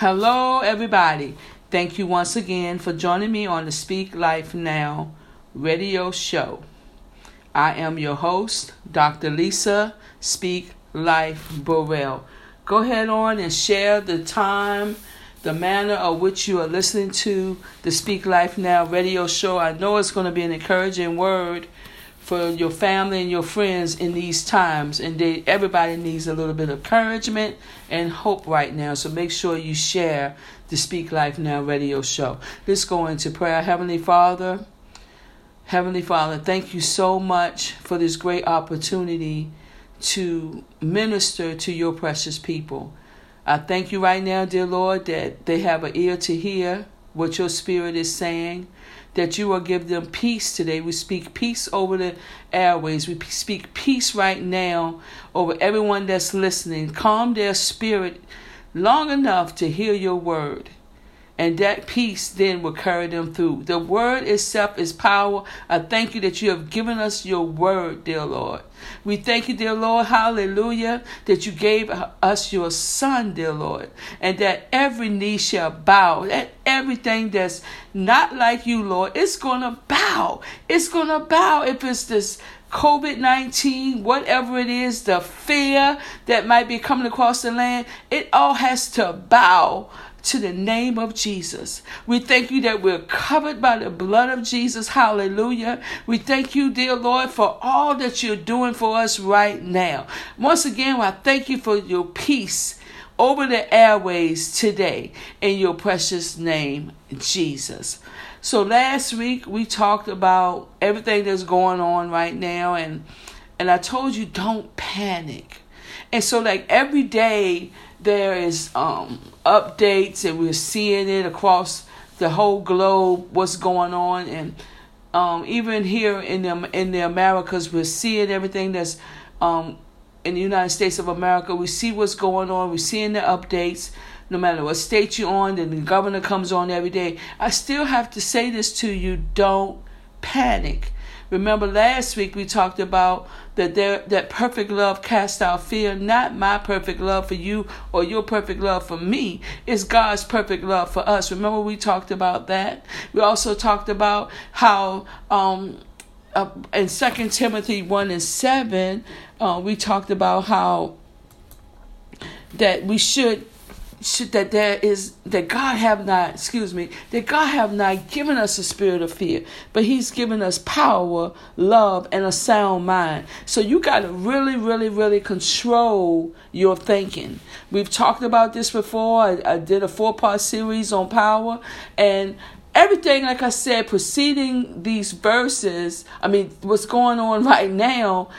Hello, everybody. Thank you once again for joining me on the Speak Life Now radio show. I am your host, Dr. Lisa Speak Life Burrell. Go ahead on and share the time, the manner of which you are listening to the Speak Life Now radio show. I know it's going to be an encouraging word for your family and your friends in these times. And they, everybody needs a little bit of encouragement and hope right now. So make sure you share the Speak Life Now radio show. Let's go into prayer. Heavenly Father, Heavenly Father, thank you so much for this great opportunity to minister to your precious people. I thank you right now, dear Lord, that they have an ear to hear what your spirit is saying that you will give them peace today. We speak peace over the airways. We speak peace right now over everyone that's listening. Calm their spirit long enough to hear your word and that peace then will carry them through. The word itself is power. I thank you that you have given us your word, dear Lord. We thank you, dear Lord, hallelujah, that you gave us your son, dear Lord, and that every knee shall bow, that everything that's not like you, Lord, it's going to bow. It's going to bow if it's this COVID 19, whatever it is, the fear that might be coming across the land, it all has to bow to the name of Jesus. We thank you that we're covered by the blood of Jesus. Hallelujah. We thank you, dear Lord, for all that you're doing for us right now. Once again, I thank you for your peace over the airways today in your precious name, Jesus. So last week we talked about everything that's going on right now and and I told you don't panic. And so like every day there is um, updates and we're seeing it across the whole globe what's going on. And um, even here in the in the Americas we're seeing everything that's um, in the United States of America. We see what's going on. We're seeing the updates. No matter what state you're on and the governor comes on every day. I still have to say this to you. Don't panic Remember last week we talked about that there that perfect love casts out fear. Not my perfect love for you or your perfect love for me. It's God's perfect love for us. Remember we talked about that. We also talked about how um, uh, in Second Timothy one and seven, uh, we talked about how that we should that there is that God have not excuse me that God have not given us a spirit of fear, but He's given us power, love, and a sound mind. So you got to really, really, really control your thinking. We've talked about this before. I, I did a four part series on power, and everything like I said, preceding these verses. I mean, what's going on right now.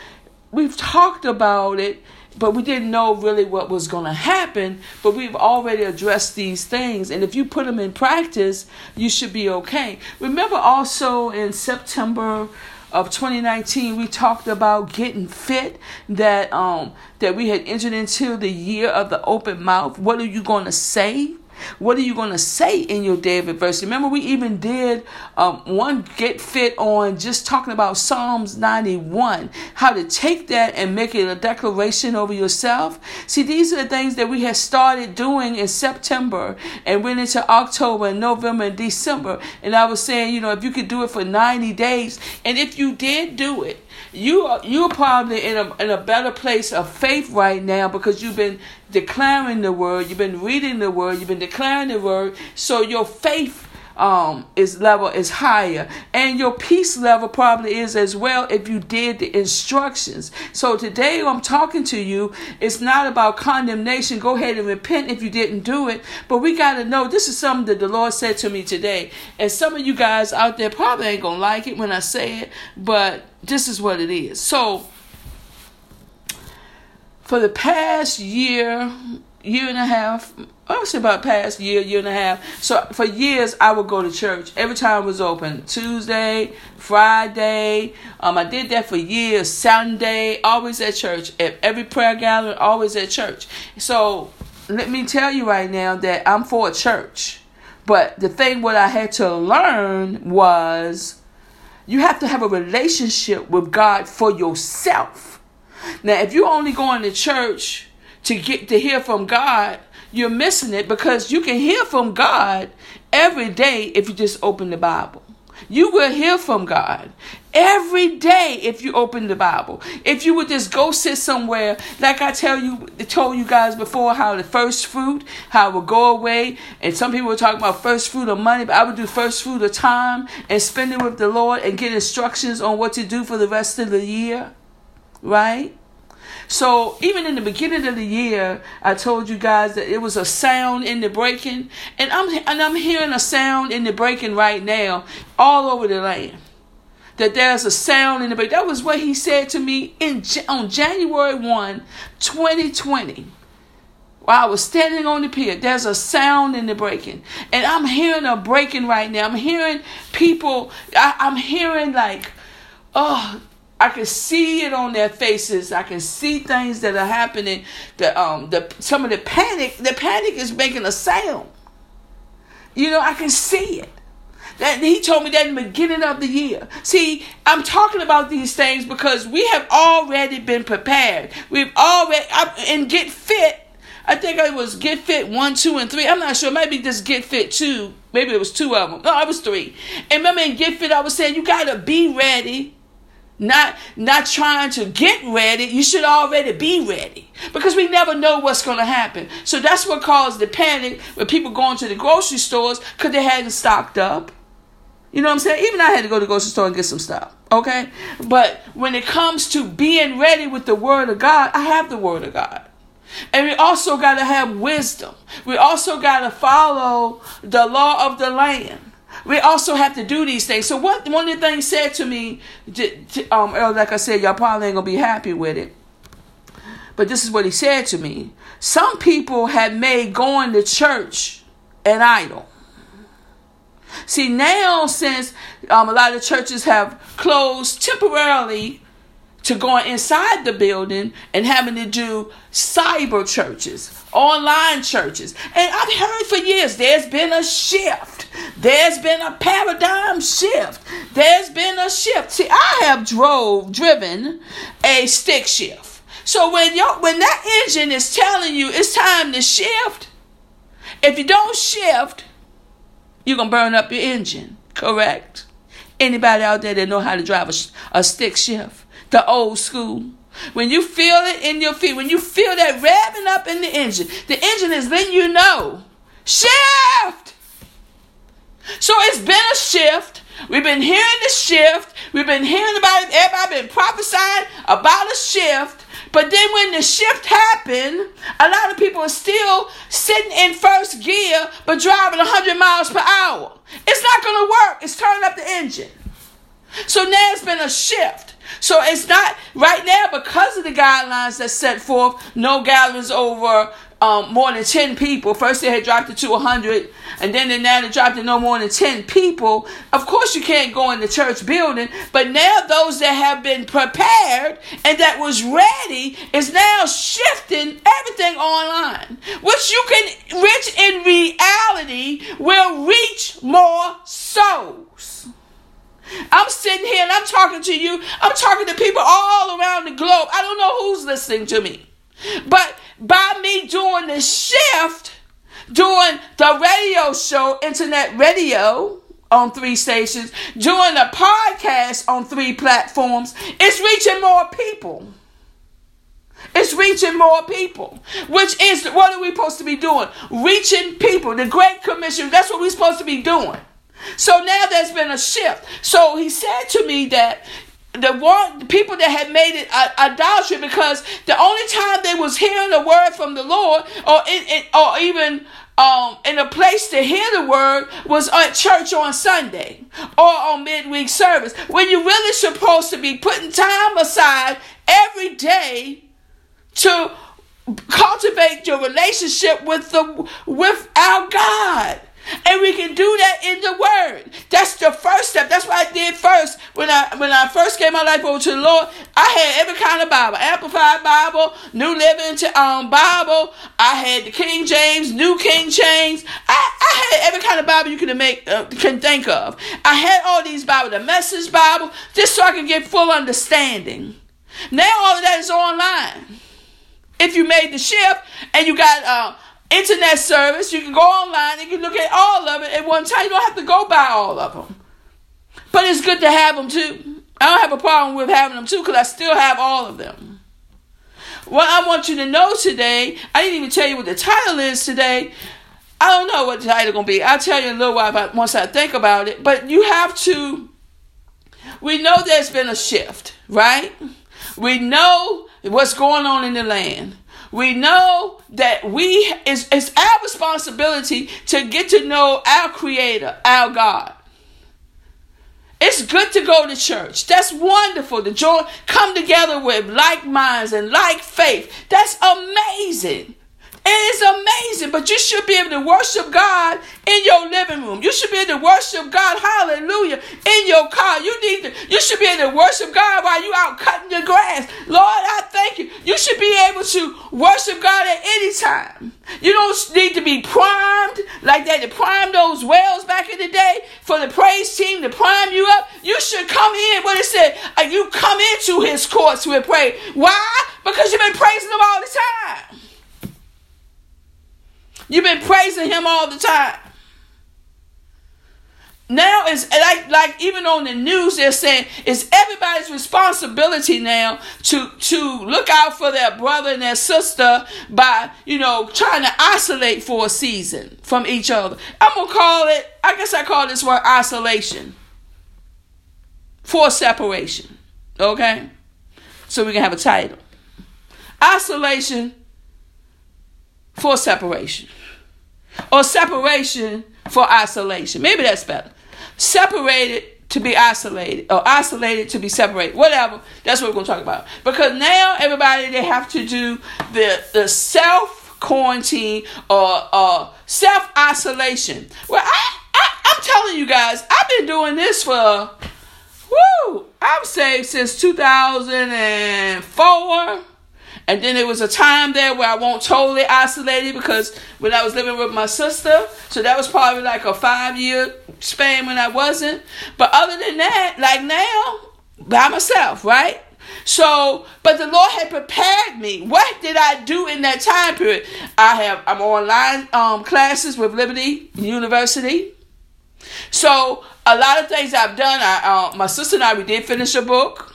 We've talked about it but we didn't know really what was going to happen. But we've already addressed these things, and if you put them in practice, you should be okay. Remember also in September of 2019 we talked about getting fit that um that we had entered into the year of the open mouth what are you going to say what are you going to say in your day of adversity? Remember, we even did um, one Get Fit on just talking about Psalms 91, how to take that and make it a declaration over yourself. See, these are the things that we had started doing in September and went into October and November and December. And I was saying, you know, if you could do it for 90 days, and if you did do it, you are you're probably in a in a better place of faith right now because you've been declaring the word, you've been reading the word, you've been declaring the word, so your faith um is level is higher and your peace level probably is as well if you did the instructions. So today i'm talking to you. It's not about condemnation. Go ahead and repent if you didn't do it. But we got to know this is something that the lord said to me today. And some of you guys out there probably ain't gonna like it when i say it but this is what it is so for the past year year and a half I would say about past year, year and a half. So for years, I would go to church every time it was open. Tuesday, Friday. Um, I did that for years. Sunday, always at church. At every prayer gathering, always at church. So let me tell you right now that I'm for a church. But the thing what I had to learn was you have to have a relationship with God for yourself. Now, if you're only going to church to get to hear from God, you're missing it because you can hear from God every day if you just open the Bible. You will hear from God every day if you open the Bible. If you would just go sit somewhere, like I tell you, told you guys before, how the first fruit, how it would go away, and some people were talking about first fruit of money, but I would do first fruit of time and spend it with the Lord and get instructions on what to do for the rest of the year, right? So even in the beginning of the year, I told you guys that it was a sound in the breaking, and I'm and I'm hearing a sound in the breaking right now all over the land. That there's a sound in the breaking. That was what he said to me in on January 1, 2020 while I was standing on the pier, there's a sound in the breaking. And I'm hearing a breaking right now. I'm hearing people, I, am hearing like, oh, I can see it on their faces. I can see things that are happening. The um the some of the panic, the panic is making a sound. You know, I can see it. That he told me that in the beginning of the year. See, I'm talking about these things because we have already been prepared. We've already and get fit. I think it was Get Fit one, two, and three. I'm not sure. Maybe just Get Fit two. Maybe it was two of them. No, it was three. And remember in Get Fit, I was saying you gotta be ready not not trying to get ready you should already be ready because we never know what's going to happen so that's what caused the panic when people going to the grocery stores because they hadn't stocked up you know what i'm saying even i had to go to the grocery store and get some stuff okay but when it comes to being ready with the word of god i have the word of god and we also got to have wisdom we also got to follow the law of the land we also have to do these things. So what one of the things said to me, um, like I said, y'all probably ain't gonna be happy with it. But this is what he said to me. Some people have made going to church an idol. See, now since um, a lot of churches have closed temporarily to going inside the building and having to do cyber churches, online churches. And I've heard for years there's been a shift. There's been a paradigm shift. There's been a shift. See, I have drove driven a stick shift. So when you when that engine is telling you it's time to shift, if you don't shift, you're gonna burn up your engine. Correct? Anybody out there that know how to drive a, a stick shift? the old school. When you feel it in your feet, when you feel that revving up in the engine, the engine is letting you know shift. So it's been a shift. We've been hearing the shift. We've been hearing about it. Everybody been prophesying about a shift. But then when the shift happened, a lot of people are still sitting in first gear but driving 100 miles per hour. It's not going to work. It's turning up the engine. So now it's been a shift. So it's not right now because of the guidelines that set forth, no gatherings over um, more than 10 people. First they had dropped it to 100 and then they now they dropped it no more than 10 people. Of course you can't go in the church building, but now those that have been prepared and that was ready is now shifting everything online, which you can, which in reality will reach more souls. I'm sitting here and I'm talking to you. I'm talking to people all around the globe. I don't know who's listening to me. But by me doing the shift, doing the radio show, internet radio on three stations, doing a podcast on three platforms, it's reaching more people. It's reaching more people, which is what are we supposed to be doing? Reaching people. The Great Commission, that's what we're supposed to be doing. So now there's been a shift. So he said to me that the one people that had made it idolatry because the only time they was hearing a word from the Lord or in or even um, in a place to hear the word was at church on Sunday or on midweek service when you're really supposed to be putting time aside every day to cultivate your relationship with the with our God. And we can do that in the word. That's the first step. That's what I did first. When I when I first gave my life over to the Lord, I had every kind of Bible. Amplified Bible, New Living um, Bible. I had the King James, New King James. I, I had every kind of Bible you can make uh, can think of. I had all these Bible, the Message Bible, just so I could get full understanding. Now all of that is online. If you made the shift and you got uh, internet service. You can go online and you can look at all of it at one time. You don't have to go buy all of them. But it's good to have them too. I don't have a problem with having them too because I still have all of them. What I want you to know today, I didn't even tell you what the title is today. I don't know what the title going to be. I'll tell you in a little while about once I think about it. But you have to. We know there's been a shift, right? We know what's going on in the land. We know that we it's, it's our responsibility to get to know our creator, our God. It's good to go to church. That's wonderful. To join, come together with like minds and like faith. That's amazing. It is amazing, but you should be able to worship God in your living room. You should be able to worship God, hallelujah, in your car. You need to, you should be able to worship God while you out cutting the grass. Lord, I thank you. You should be able to worship God at any time. You don't need to be primed like that to prime those wells back in the day for the praise team to prime you up. You should come in, what it said, you come into his courts with praise. Why? Because you've been praising him all the time. You've been praising him all the time. Now it's like like even on the news they're saying it's everybody's responsibility now to to look out for their brother and their sister by you know trying to isolate for a season from each other. I'm gonna call it I guess I call this word isolation for separation. Okay, so we can have a title: isolation for separation or separation for isolation. Maybe that's better. Separated to be isolated or isolated to be separated. Whatever. That's what we're going to talk about. Because now everybody they have to do the the self quarantine or uh, self isolation. Well, I, I I'm telling you guys, I've been doing this for woo. I've saved since 2004. And then there was a time there where I won't totally isolated because when I was living with my sister, so that was probably like a five year span when I wasn't. But other than that, like now, by myself, right? So, but the Lord had prepared me. What did I do in that time period? I have I'm online um, classes with Liberty University. So a lot of things I've done. I uh, my sister and I we did finish a book.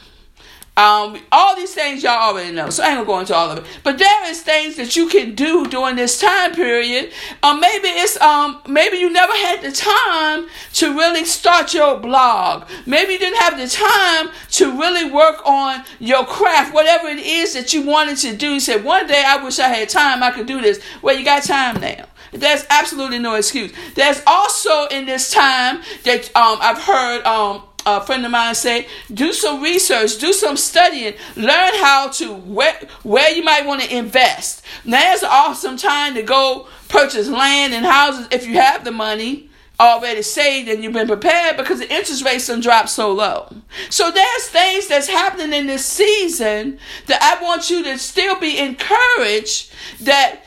Um, all these things y'all already know, so I ain't gonna go into all of it. But there is things that you can do during this time period. Um, maybe it's um, maybe you never had the time to really start your blog. Maybe you didn't have the time to really work on your craft, whatever it is that you wanted to do. You said one day I wish I had time, I could do this. Well, you got time now. There's absolutely no excuse. There's also in this time that um, I've heard um, a friend of mine say, do some research, do some studying, learn how to where where you might want to invest. Now is an awesome time to go purchase land and houses if you have the money already saved and you've been prepared because the interest rates have dropped so low. So there's things that's happening in this season that I want you to still be encouraged that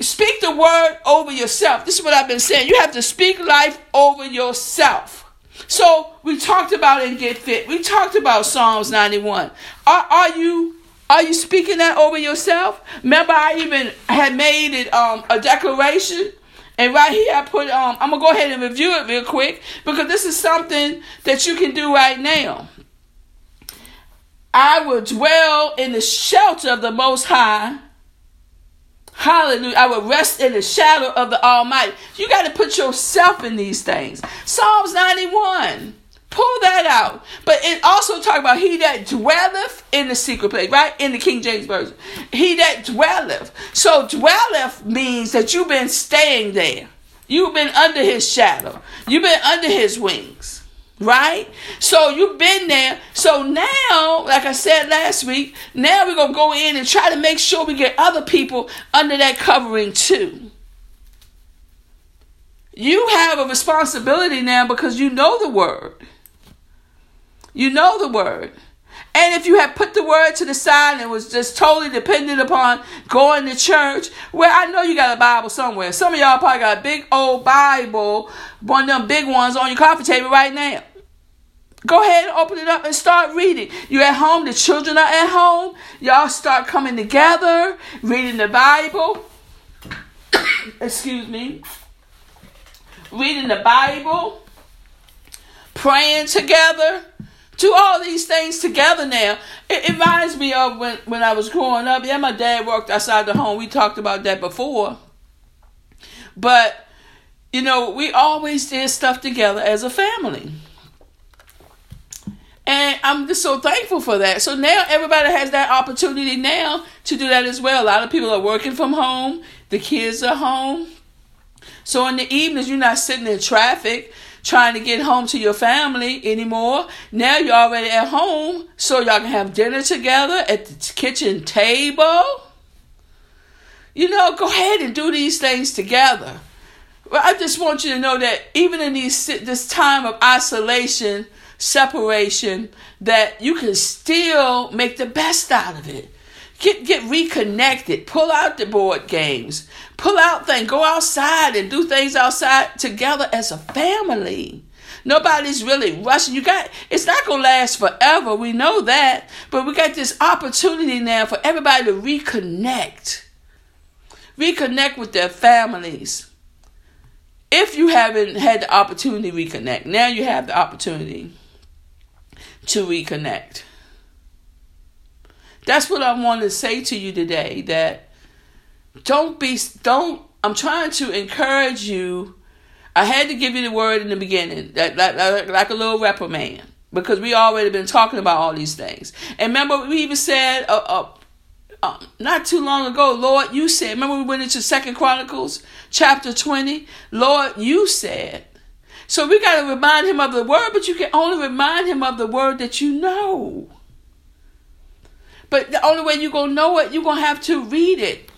speak the word over yourself. This is what I've been saying. You have to speak life over yourself. So we talked about and get fit. We talked about Psalms 91. Are, are you are you speaking that over yourself? Remember, I even had made it um, a declaration. And right here, I put, um, I'm going to go ahead and review it real quick because this is something that you can do right now. I will dwell in the shelter of the Most High Hallelujah. I will rest in the shadow of the Almighty. You got to put yourself in these things. Psalms 91. Pull that out. But it also talk about he that dwelleth in the secret place, right? In the King James Version. He that dwelleth. So dwelleth means that you've been staying there. You've been under his shadow. You've been under his wings right? So you've been there. So now, like I said last week, now we're going to go in and try to make sure we get other people under that covering too. You have a responsibility now because you know the word. You know the word. And if you have put the word to the side and was just totally dependent upon going to church, well, I know you got a Bible somewhere. Some of y'all probably got a big old Bible, one of them big ones on your coffee table right now. Go ahead and open it up and start reading. You're at home, the children are at home. Y'all start coming together, reading the Bible. excuse me, reading the Bible, praying together, do all these things together now. It, it, reminds me of when, when I was growing up. Yeah, my dad worked outside the home. We talked about that before. But, you know, we always did stuff together as a family. And I'm just so thankful for that. So now everybody has that opportunity now to do that as well. A lot of people are working from home, the kids are home. So in the evenings, you're not sitting in traffic trying to get home to your family anymore. Now you're already at home, so y'all can have dinner together at the kitchen table. You know, go ahead and do these things together. I just want you to know that even in these this time of isolation, separation, that you can still make the best out of it. Get get reconnected. Pull out the board games. Pull out things. Go outside and do things outside together as a family. Nobody's really rushing. You got it's not gonna last forever. We know that, but we got this opportunity now for everybody to reconnect, reconnect with their families. If you haven't had the opportunity to reconnect, now you have the opportunity to reconnect. That's what I want to say to you today that don't be don't I'm trying to encourage you. I had to give you the word in the beginning, that like, like, like a little reprimand, because we already been talking about all these things. And remember, we even said uh, uh, uh, not too long ago, Lord, you said. Remember, we went into Second Chronicles chapter twenty. Lord, you said. So we got to remind him of the word, but you can only remind him of the word that you know. But the only way you're going to know it, you're going to have to read it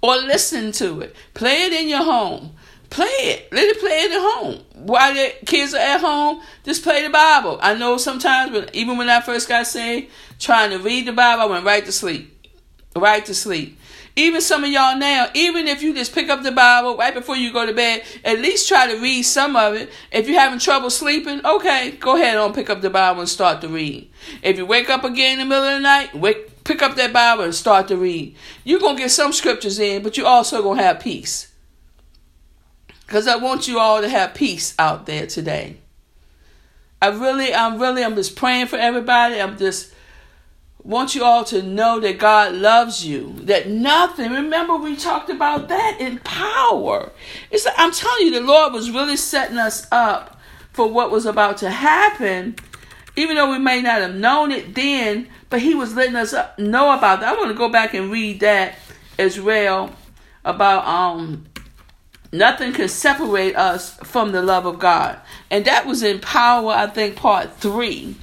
or listen to it. Play it in your home. Play it. Let it play it at home. While the kids are at home, just play the Bible. I know sometimes, when, even when I first got saved, trying to read the Bible, I went right to sleep. Right to sleep. Even some of y'all now, even if you just pick up the Bible right before you go to bed, at least try to read some of it. If you're having trouble sleeping, okay, go ahead and pick up the Bible and start to read. If you wake up again in the middle of the night, wake, pick up that Bible and start to read. You're going to get some scriptures in, but you're also going to have peace. Because I want you all to have peace out there today. I really, I'm really, I'm just praying for everybody. I'm just want you all to know that God loves you. That nothing, remember we talked about that in power. It's like, I'm telling you, the Lord was really setting us up for what was about to happen, even though we may not have known it then, but He was letting us know about that. I want to go back and read that as well about um nothing can separate us from the love of God. And that was in power, I think, part three.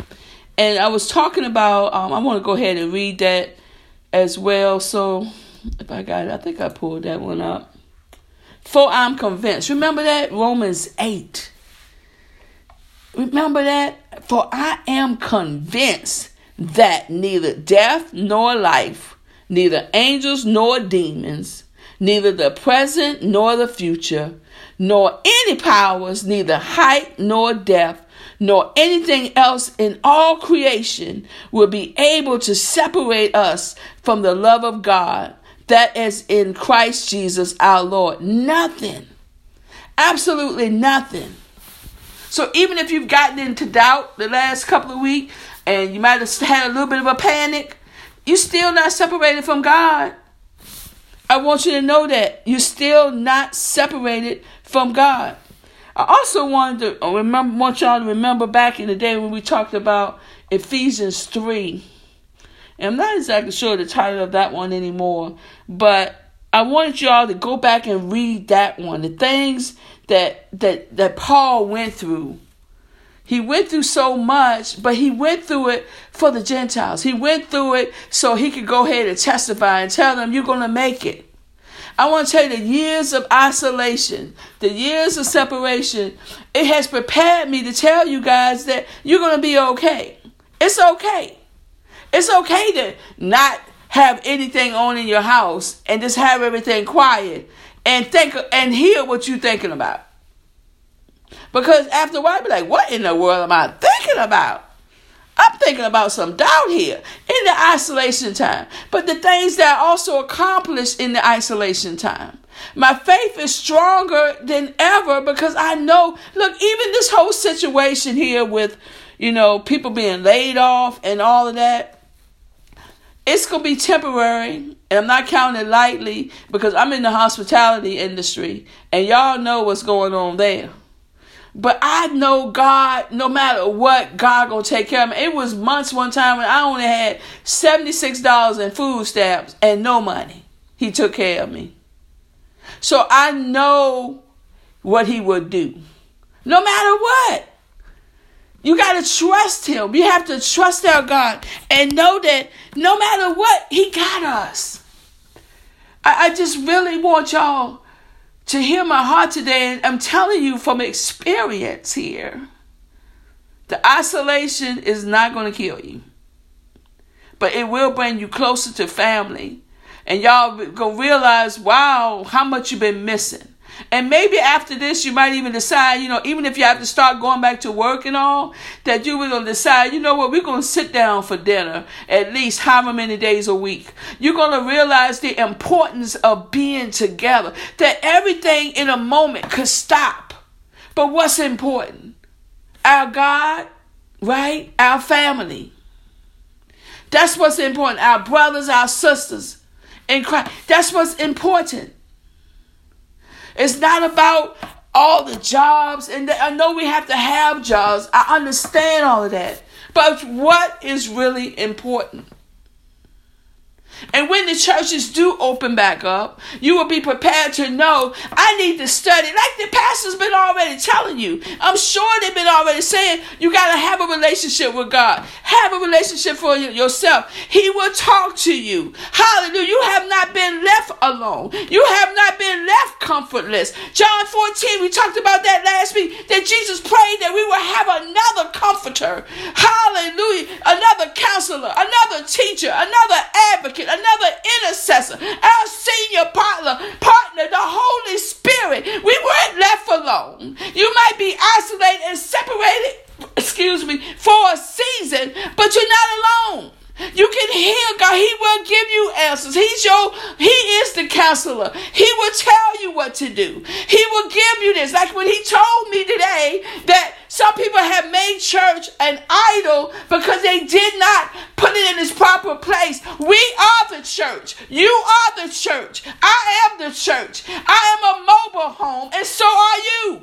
And I was talking about, um, I want to go ahead and read that as well. So if I got it, I think I pulled that one up. For I'm convinced. Remember that? Romans 8. Remember that? For I am convinced that neither death nor life, neither angels nor demons, neither the present nor the future, nor any powers, neither height nor depth, nor anything else in all creation will be able to separate us from the love of God that is in Christ Jesus our Lord. Nothing. Absolutely nothing. So even if you've gotten into doubt the last couple of weeks and you might have had a little bit of a panic, you're still not separated from God. I want you to know that you're still not separated from God. I also wanted to remember, want y'all to remember back in the day when we talked about Ephesians 3. And I'm not exactly sure the title of that one anymore, but I wanted y'all to go back and read that one. The things that that that Paul went through. He went through so much, but he went through it for the Gentiles. He went through it so he could go ahead and testify and tell them you're going to make it. I want to tell you the years of isolation, the years of separation, it has prepared me to tell you guys that you're going to be okay. It's okay. It's okay to not have anything on in your house and just have everything quiet and think and hear what you're thinking about. Because after a while, be like, what in the world am I thinking about? I'm thinking about some doubt here in the isolation time, but the things that I also accomplished in the isolation time. My faith is stronger than ever because I know, look, even this whole situation here with, you know, people being laid off and all of that, it's going to be temporary. And I'm not counting lightly because I'm in the hospitality industry and y'all know what's going on there. But I know God, no matter what, God gonna take care of me. It was months one time when I only had $76 in food stamps and no money. He took care of me. So I know what he would do. No matter what. You got to trust him. You have to trust our God and know that no matter what, he got us. I, I just really want y'all to hear my heart today. And I'm telling you from experience here the isolation is not going to kill you, but it will bring you closer to family. And y'all gonna realize, wow, how much you've been missing. And maybe after this, you might even decide, you know, even if you have to start going back to work and all, that you will decide, you know what, we're going to sit down for dinner at least however many days a week. You're going to realize the importance of being together, that everything in a moment could stop. But what's important? Our God, right? Our family. That's what's important. Our brothers, our sisters in Christ. That's what's important. It's not about all the jobs, and I know we have to have jobs. I understand all of that. But what is really important? And when the churches do open back up, you will be prepared to know I need to study. Like the pastor's been already telling you. I'm sure they've been already saying you got to have a relationship with God. Have a relationship for yourself. He will talk to you. Hallelujah. You have not been left alone. You have not been left comfortless. John 14, we talked about that last week, that Jesus prayed that we will have another comforter. Hallelujah. Another counselor, another teacher, another advocate another intercessor, our senior partner, partner, the Holy Spirit. We weren't left alone. You might be isolated and separated, excuse me, for a season, but you're not alone. You can hear God. He will give you answers. He's your, He is the counselor. He will tell you what to do. He will give you this. Like when He told me today that some people have made idol because they did not put it in its proper place. We are the church. You are the church. I am the church. I am a mobile home, and so are you.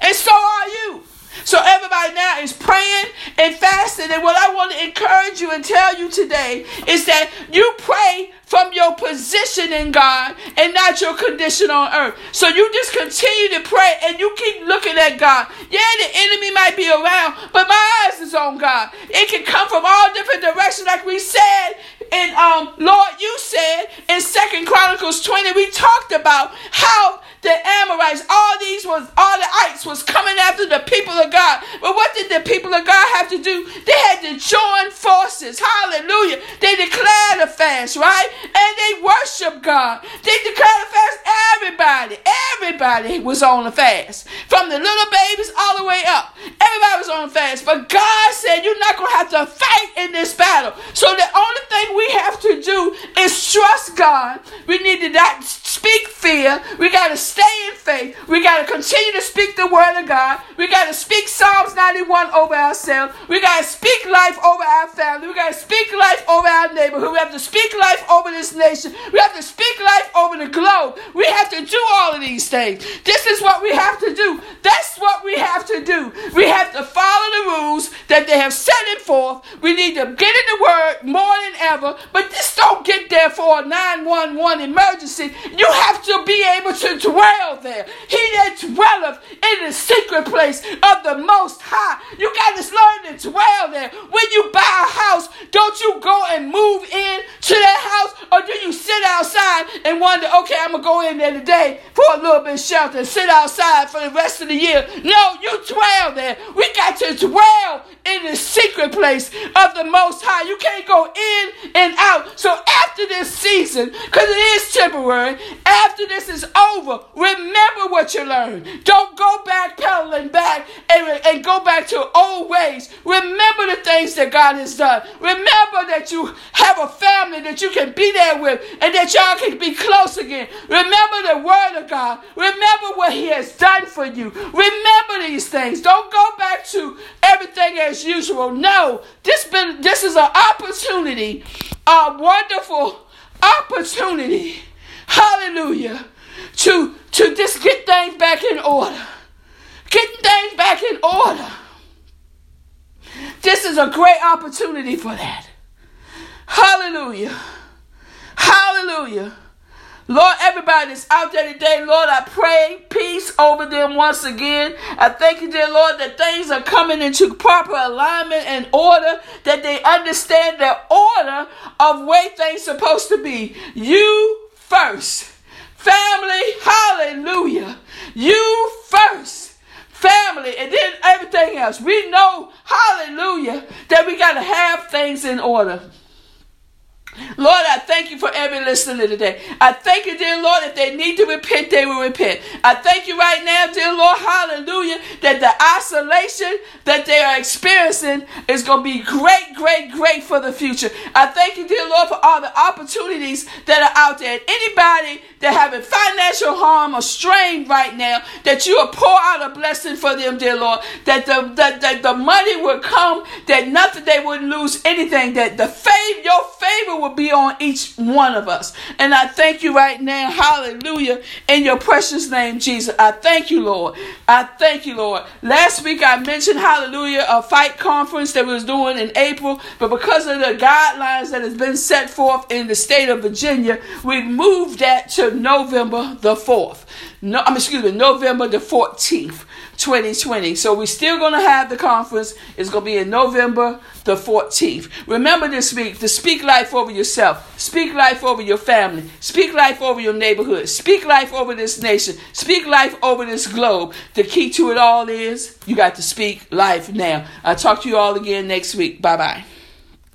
And so are you. So everybody now is praying and fasting. And what I want to encourage you and tell you today is that you pray from your position in God and not your condition on earth. So you just continue to pray and you keep looking at God. Yeah, the enemy might be around, but my eyes is on God. It can come from all different directions, like we said in um Lord, you said in Second Chronicles 20, we talked about how the Amorites, all these was all the ites was coming after the people of God. But what did the people of God have to do? They had to join forces. Hallelujah. They declared a fast, right? And they worshiped God. They declared a fast. Everybody, everybody was on a fast. From the little babies all the way up. Everybody was on a fast. But God said you're not gonna have to fight in this battle. So the only thing we have to do is trust God. We need to not speak fear. We gotta stay in faith. We got to continue to speak the word of God. We got to speak Psalms 91 over ourselves. We got to speak life over our family. We got to speak life over our neighborhood. We have to speak life over this nation. We have to speak life over the globe. We have to do all of these things. This is what we have to do. That's what we have to do. We have to follow the rules that they have set it forth. We need to get in the word more than ever. But just don't get there for a 911 emergency. You have to be able to dwell there. He that dwelleth in the secret place of the Most High. You got to learn to dwell there. When you buy a house, don't you go and move in to that house, or do you sit outside? and wonder, okay, I'm gonna go in there today for a little bit of shelter and sit outside for the rest of the year. No, you dwell there. We got to dwell in the secret place of the Most High. You can't go in and out. So after this season, because it is temporary, after this is over, remember what you learned. Don't go back pedaling back and, and go back to old ways. Remember the things that God has done. Remember that you have a family that you can be there with and that y'all can be close again. Remember the word of God. Remember what He has done for you. Remember these things. Don't go back to everything as usual. No, this been this is an opportunity, a wonderful opportunity. Hallelujah. To to just get things back in order. Getting things back in order. This is a great opportunity for that. Hallelujah. Hallelujah. Lord, everybody that's out there today, Lord, I pray peace over them once again. I thank you, dear Lord, that things are coming into proper alignment and order, that they understand the order of way things supposed to be. You first. Family, hallelujah. You first. Family, and then everything else. We know, hallelujah, that we got to have things in order. Lord, I thank you for every listener today. I thank you, dear Lord, if they need to repent, they will repent. I thank you right now, dear Lord, hallelujah, that the isolation that they are experiencing is going to be great, great, great for the future. I thank you, dear Lord, for all the opportunities that are out there. Anybody that having financial harm or strain right now, that you will pour out a blessing for them, dear Lord, that the, that, that the money will come, that nothing, they wouldn't lose anything, that the favor, your favor will be on each one of us. And I thank you right now, hallelujah, in your precious name, Jesus. I thank you, Lord. I thank you, Lord. Last week I mentioned, hallelujah, a fight conference that was doing in April, but because of the guidelines that has been set forth in the state of Virginia, we moved that to November the 4th. No, I'm excuse me, November the 14th. 2020. So we're still going to have the conference. It's going to be in November the 14th. Remember this week to speak life over yourself, speak life over your family, speak life over your neighborhood, speak life over this nation, speak life over this globe. The key to it all is you got to speak life now. I'll talk to you all again next week. Bye bye.